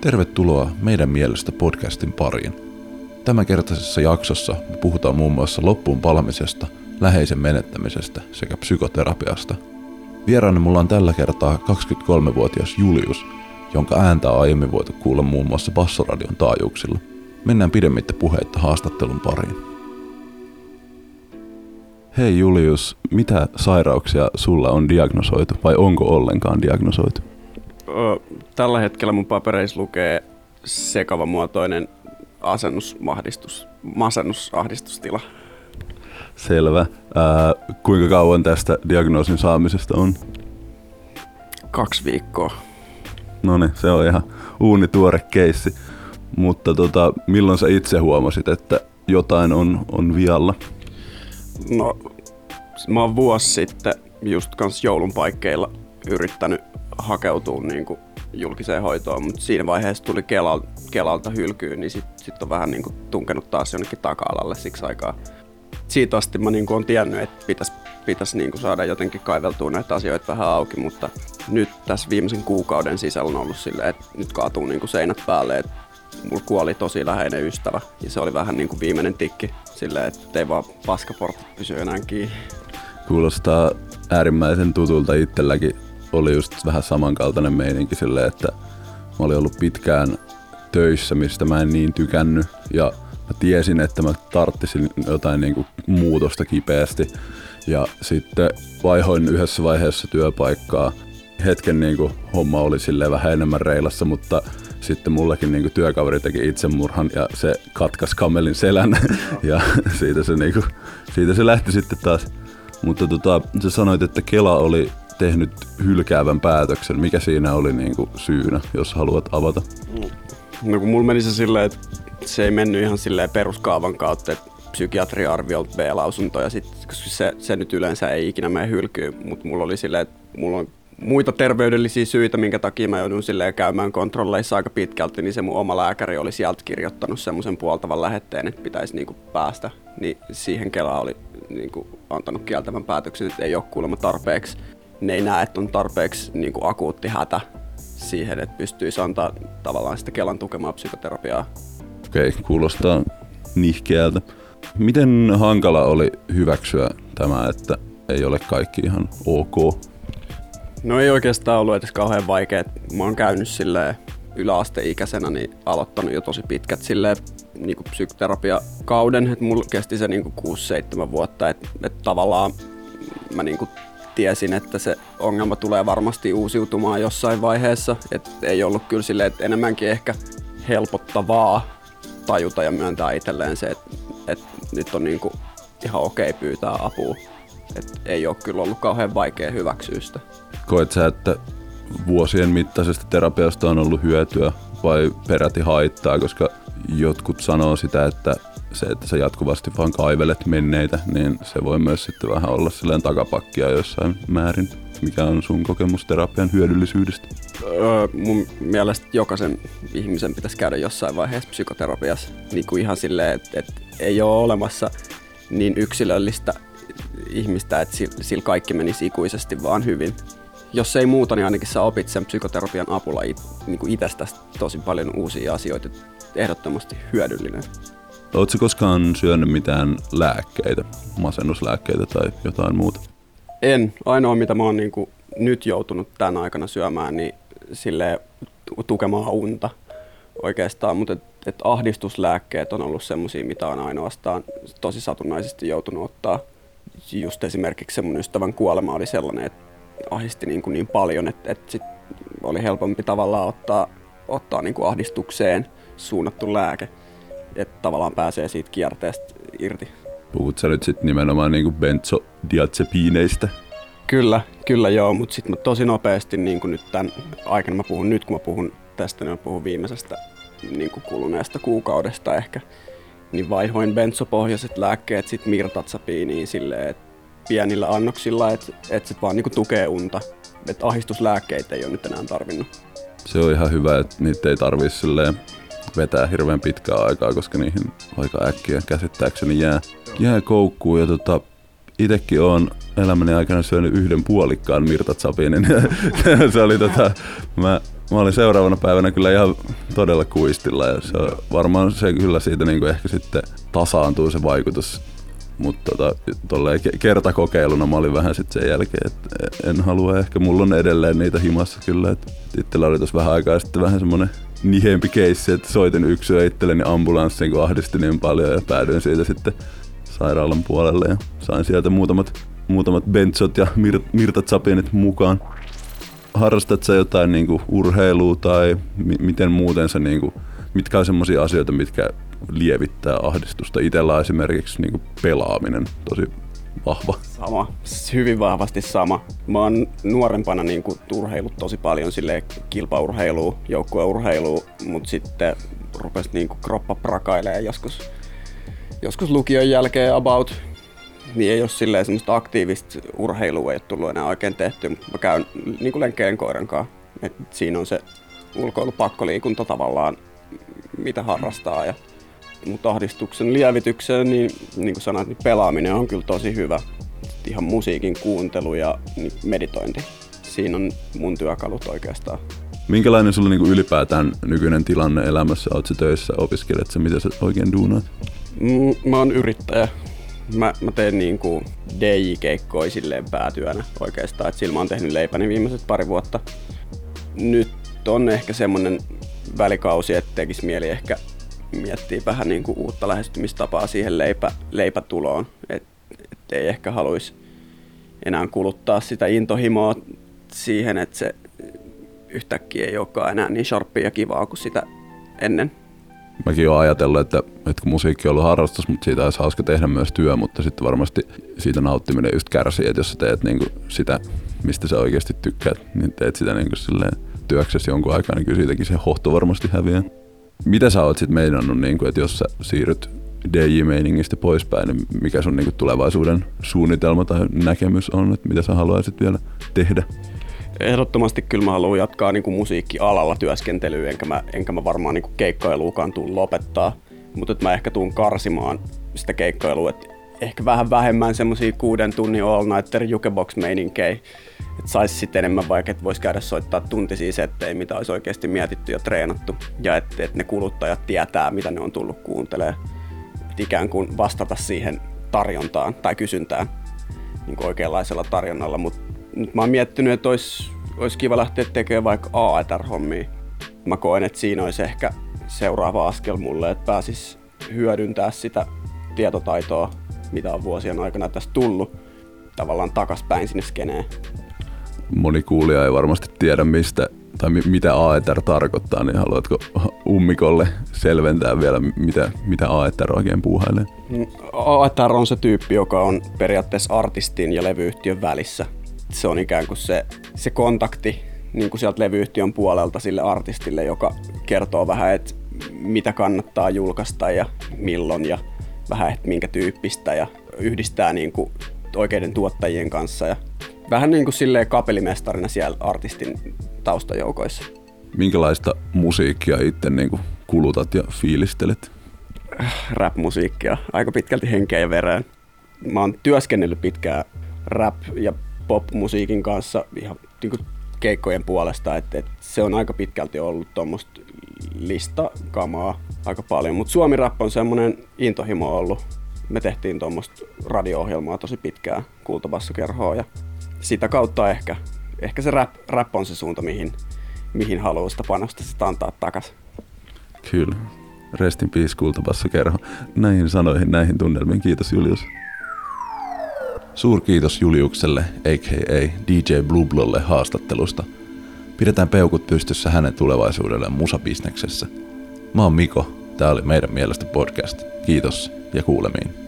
Tervetuloa meidän mielestä podcastin pariin. Tämänkertaisessa jaksossa me puhutaan muun muassa loppuun palamisesta, läheisen menettämisestä sekä psykoterapiasta. Vieraana mulla on tällä kertaa 23-vuotias Julius, jonka ääntä on aiemmin voitu kuulla muun muassa Bassoradion taajuuksilla. Mennään pidemmittä puheitta haastattelun pariin. Hei Julius, mitä sairauksia sulla on diagnosoitu vai onko ollenkaan diagnosoitu? Tällä hetkellä mun papereissa lukee sekava muotoinen asennusmahdistus, masennusahdistustila. Selvä. Ää, kuinka kauan tästä diagnoosin saamisesta on? Kaksi viikkoa. No niin, se on ihan uuni tuore keissi. Mutta tota, milloin sä itse huomasit, että jotain on, on vialla? No, mä oon vuosi sitten just kans joulun paikkeilla yrittänyt hakeutua niin kuin julkiseen hoitoon, mutta siinä vaiheessa tuli Kelal, Kelalta hylkyyn, niin sitten sit on vähän niin kuin tunkenut taas jonnekin taka-alalle siksi aikaa. Siitä asti mä niin kuin on tiennyt, että pitäisi pitäis niin kuin saada jotenkin kaiveltua näitä asioita vähän auki, mutta nyt tässä viimeisen kuukauden sisällä on ollut silleen, että nyt kaatuu niin kuin seinät päälle, että mulla kuoli tosi läheinen ystävä ja se oli vähän niin kuin viimeinen tikki silleen, että ei vaan paskaportti pysy enää kiinni. Kuulostaa äärimmäisen tutulta itselläkin. Oli just vähän samankaltainen meininki silleen, että mä olin ollut pitkään töissä, mistä mä en niin tykännyt ja mä tiesin, että mä tarttisin jotain niin kuin muutosta kipeästi. Ja sitten vaihoin yhdessä vaiheessa työpaikkaa. Hetken niin kuin homma oli silleen vähän enemmän reilassa, mutta sitten mullekin niin työkaveri teki itsemurhan ja se katkas kamelin selän ja siitä se, niin kuin, siitä se lähti sitten taas. Mutta tota, sä sanoit, että Kela oli tehnyt hylkäävän päätöksen. Mikä siinä oli niin kuin syynä, jos haluat avata? No kun mulla meni se silleen, että se ei mennyt ihan silleen peruskaavan kautta, että psykiatri arvioi B-lausunto ja sitten se, se nyt yleensä ei ikinä mene hylkyyn, mutta mulla oli silleen, että mulla on muita terveydellisiä syitä, minkä takia mä joudun silleen käymään kontrolleissa aika pitkälti, niin se mun oma lääkäri oli sieltä kirjoittanut semmoisen puoltavan lähetteen, että pitäisi niinku päästä. Niin siihen Kela oli niinku antanut kieltävän päätöksen, että ei ole kuulemma tarpeeksi. Ne ei näe, että on tarpeeksi niinku akuutti hätä siihen, että pystyisi antaa tavallaan sitä Kelan tukemaa psykoterapiaa. Okei, okay, kuulostaa nihkeältä. Miten hankala oli hyväksyä tämä, että ei ole kaikki ihan ok? No ei oikeastaan ollut edes kauhean vaikea. Mä oon käynyt silleen yläasteikäisenä niin aloittanut jo tosi pitkät silleen, niin kuin psykoterapiakauden, että mulla kesti se niin kuin 6-7 vuotta, että, että tavallaan mä niin kuin tiesin, että se ongelma tulee varmasti uusiutumaan jossain vaiheessa, että ei ollut kyllä silleen, että enemmänkin ehkä helpottavaa tajuta ja myöntää itselleen se, että, että nyt on niin kuin ihan okei pyytää apua. että ei ole kyllä ollut kauhean vaikea hyväksyä sitä. Koet sä, että vuosien mittaisesta terapiasta on ollut hyötyä vai peräti haittaa, koska jotkut sanoo sitä, että se, että sä jatkuvasti vaan kaivelet menneitä, niin se voi myös sitten vähän olla silleen takapakkia jossain määrin. Mikä on sun kokemus terapian hyödyllisyydestä? Öö, mun mielestä jokaisen ihmisen pitäisi käydä jossain vaiheessa psykoterapiassa. Niin kuin ihan silleen, että, että ei ole olemassa niin yksilöllistä ihmistä, että sillä kaikki menisi ikuisesti vaan hyvin jos ei muuta, niin ainakin sä opit sen psykoterapian apulla niin itsestäsi tosi paljon uusia asioita. Ehdottomasti hyödyllinen. Oletko koskaan syönyt mitään lääkkeitä, masennuslääkkeitä tai jotain muuta? En. Ainoa, mitä mä oon niin kuin nyt joutunut tämän aikana syömään, niin sille tukemaan unta oikeastaan, mutta et, et ahdistuslääkkeet on ollut semmoisia, mitä on ainoastaan tosi satunnaisesti joutunut ottaa. Just esimerkiksi mun ystävän kuolema oli sellainen, että ahdisti niin, kuin niin paljon, että, että sit oli helpompi tavallaan ottaa, ottaa niin kuin ahdistukseen suunnattu lääke, että tavallaan pääsee siitä kierteestä irti. Puhut sä nyt sitten nimenomaan niin kuin benzodiazepiineistä? Kyllä, kyllä joo, mutta sitten mä tosi nopeasti niin kuin nyt tämän aikana mä puhun, nyt kun mä puhun tästä, niin mä puhun viimeisestä niin kuin kuluneesta kuukaudesta ehkä, niin vaihoin benzopohjaiset lääkkeet sitten mirtatsapiiniin silleen, että pienillä annoksilla, että et se vaan niinku tukee unta. Että ahistuslääkkeitä ei ole nyt enää tarvinnut. Se on ihan hyvä, että niitä ei tarvitse vetää hirveän pitkää aikaa, koska niihin aika äkkiä käsittääkseni jää, jää koukkuun. Ja tota, itekin on elämäni aikana syönyt yhden puolikkaan mirtatsapinin. se oli tota, mä mä olin seuraavana päivänä kyllä ihan todella kuistilla ja se varmaan se kyllä siitä niin kuin ehkä sitten tasaantuu se vaikutus. Mutta tota, kertakokeiluna mä olin vähän sitten sen jälkeen, että en halua ehkä, mulla on edelleen niitä himassa kyllä. Että itsellä oli tuossa vähän aikaa sitten vähän semmonen nihempi keissi, että soitin yksyä itselleni ambulanssiin, kun ahdisti niin paljon ja päädyin siitä sitten sairaalan puolelle ja sain sieltä muutamat, muutamat bentsot ja mir, mirtat sapinit mukaan. Harrastat sä jotain niinku urheilua tai mi- miten muuten sä niinku, mitkä on semmoisia asioita, mitkä lievittää ahdistusta? Itellä esimerkiksi niinku pelaaminen tosi vahva. Sama, hyvin vahvasti sama. Mä oon nuorempana niin kuin, urheillut tosi paljon sille kilpaurheilua, joukkueurheilua, mutta sitten rupesi niin kuin, kroppa prakailemaan joskus, joskus lukion jälkeen about. Niin ei ole silleen semmoista aktiivista urheilua ei ole tullut enää oikein tehty, mutta mä käyn niin kuin lenkkeen koiran kanssa. Et siinä on se ulkoilu pakkoliikunta tavallaan, mitä harrastaa. Ja mutta ahdistuksen lievitykseen, niin, niin kuin sanoit, niin pelaaminen on kyllä tosi hyvä. Ihan musiikin kuuntelu ja niin meditointi. Siinä on mun työkalut oikeastaan. Minkälainen sulla niinku ylipäätään nykyinen tilanne elämässä? Oletko töissä, opiskelet sä, mitä sä oikein duunaat? Mm, mä oon yrittäjä. Mä, mä teen niinku DJ-keikkoja silleen päätyönä oikeastaan. Et sillä mä oon tehnyt leipäni viimeiset pari vuotta. Nyt on ehkä semmonen välikausi, että tekisi mieli ehkä miettii vähän niin kuin uutta lähestymistapaa siihen leipä, leipätuloon. Et, et ei ehkä haluaisi enää kuluttaa sitä intohimoa siihen, että se yhtäkkiä ei olekaan enää niin sharppia ja kivaa kuin sitä ennen. Mäkin olen ajatellut, että, että kun musiikki on ollut harrastus, mutta siitä olisi hauska tehdä myös työ, mutta sitten varmasti siitä nauttiminen just kärsii, että jos sä teet niin sitä, mistä sä oikeasti tykkäät, niin teet sitä niin silleen työksesi jonkun aikaa, niin kyllä siitäkin se hohto varmasti häviää. Mitä sä oot sitten meinannut, niin kuin, että jos sä siirryt DJ-meiningistä poispäin, niin mikä sun niin kuin, tulevaisuuden suunnitelma tai näkemys on, että mitä sä haluaisit vielä tehdä? Ehdottomasti kyllä mä haluan jatkaa niin kuin musiikkialalla työskentelyä, enkä mä, enkä mä varmaan niin kuin keikkailuukaan tuu lopettaa. Mutta mä ehkä tuun karsimaan sitä keikkailua, että ehkä vähän vähemmän semmoisia kuuden tunnin all nighter jukebox meininkejä. Että saisi sitten enemmän vaikka, että voisi käydä soittaa tuntisia settejä, mitä olisi oikeasti mietitty ja treenattu. Ja että et ne kuluttajat tietää, mitä ne on tullut kuuntelee. Et ikään kuin vastata siihen tarjontaan tai kysyntään niin kuin oikeanlaisella tarjonnalla. Mutta nyt mä oon miettinyt, että olisi, olisi kiva lähteä tekemään vaikka AETR-hommia. Mä koen, että siinä olisi ehkä seuraava askel mulle, että pääsis hyödyntää sitä tietotaitoa, mitä on vuosien aikana tästä tullut, tavallaan takaspäin sinne skeneen. Moni kuulija ei varmasti tiedä, mistä tai mitä AETR tarkoittaa, niin haluatko ummikolle selventää vielä, mitä, mitä AETR oikein puuhailee? Mm, AETR on se tyyppi, joka on periaatteessa artistin ja levyyhtiön välissä. Se on ikään kuin se, se kontakti niin kuin sieltä levyyhtiön puolelta sille artistille, joka kertoo vähän, että mitä kannattaa julkaista ja milloin ja vähän, että minkä tyyppistä ja yhdistää niin kuin oikeiden tuottajien kanssa ja vähän niin kuin silleen kapelimestarina siellä artistin taustajoukoissa. Minkälaista musiikkia itse niin kuin kulutat ja fiilistelet? Rap-musiikkia, aika pitkälti henkeä ja vereen. Mä oon työskennellyt pitkään rap- ja pop-musiikin kanssa ihan niin kuin keikkojen puolesta, että, että se on aika pitkälti ollut tuommoista listakamaa aika paljon. Mutta Suomi Rap on semmoinen intohimo ollut. Me tehtiin tuommoista radio-ohjelmaa tosi pitkään, kultabassokerhoa ja sitä kautta ehkä, ehkä se rap, rap on se suunta, mihin, mihin haluaa sitä panosta sitä antaa takas. Kyllä. Rest in peace, kultabassokerho. Näihin sanoihin, näihin tunnelmiin. Kiitos Julius. Suur kiitos Juliukselle, a.k.a. DJ Blublolle haastattelusta. Pidetään peukut pystyssä hänen tulevaisuudelleen musabisneksessä. Mä oon Miko, tää oli meidän mielestä podcast. Kiitos ja kuulemiin.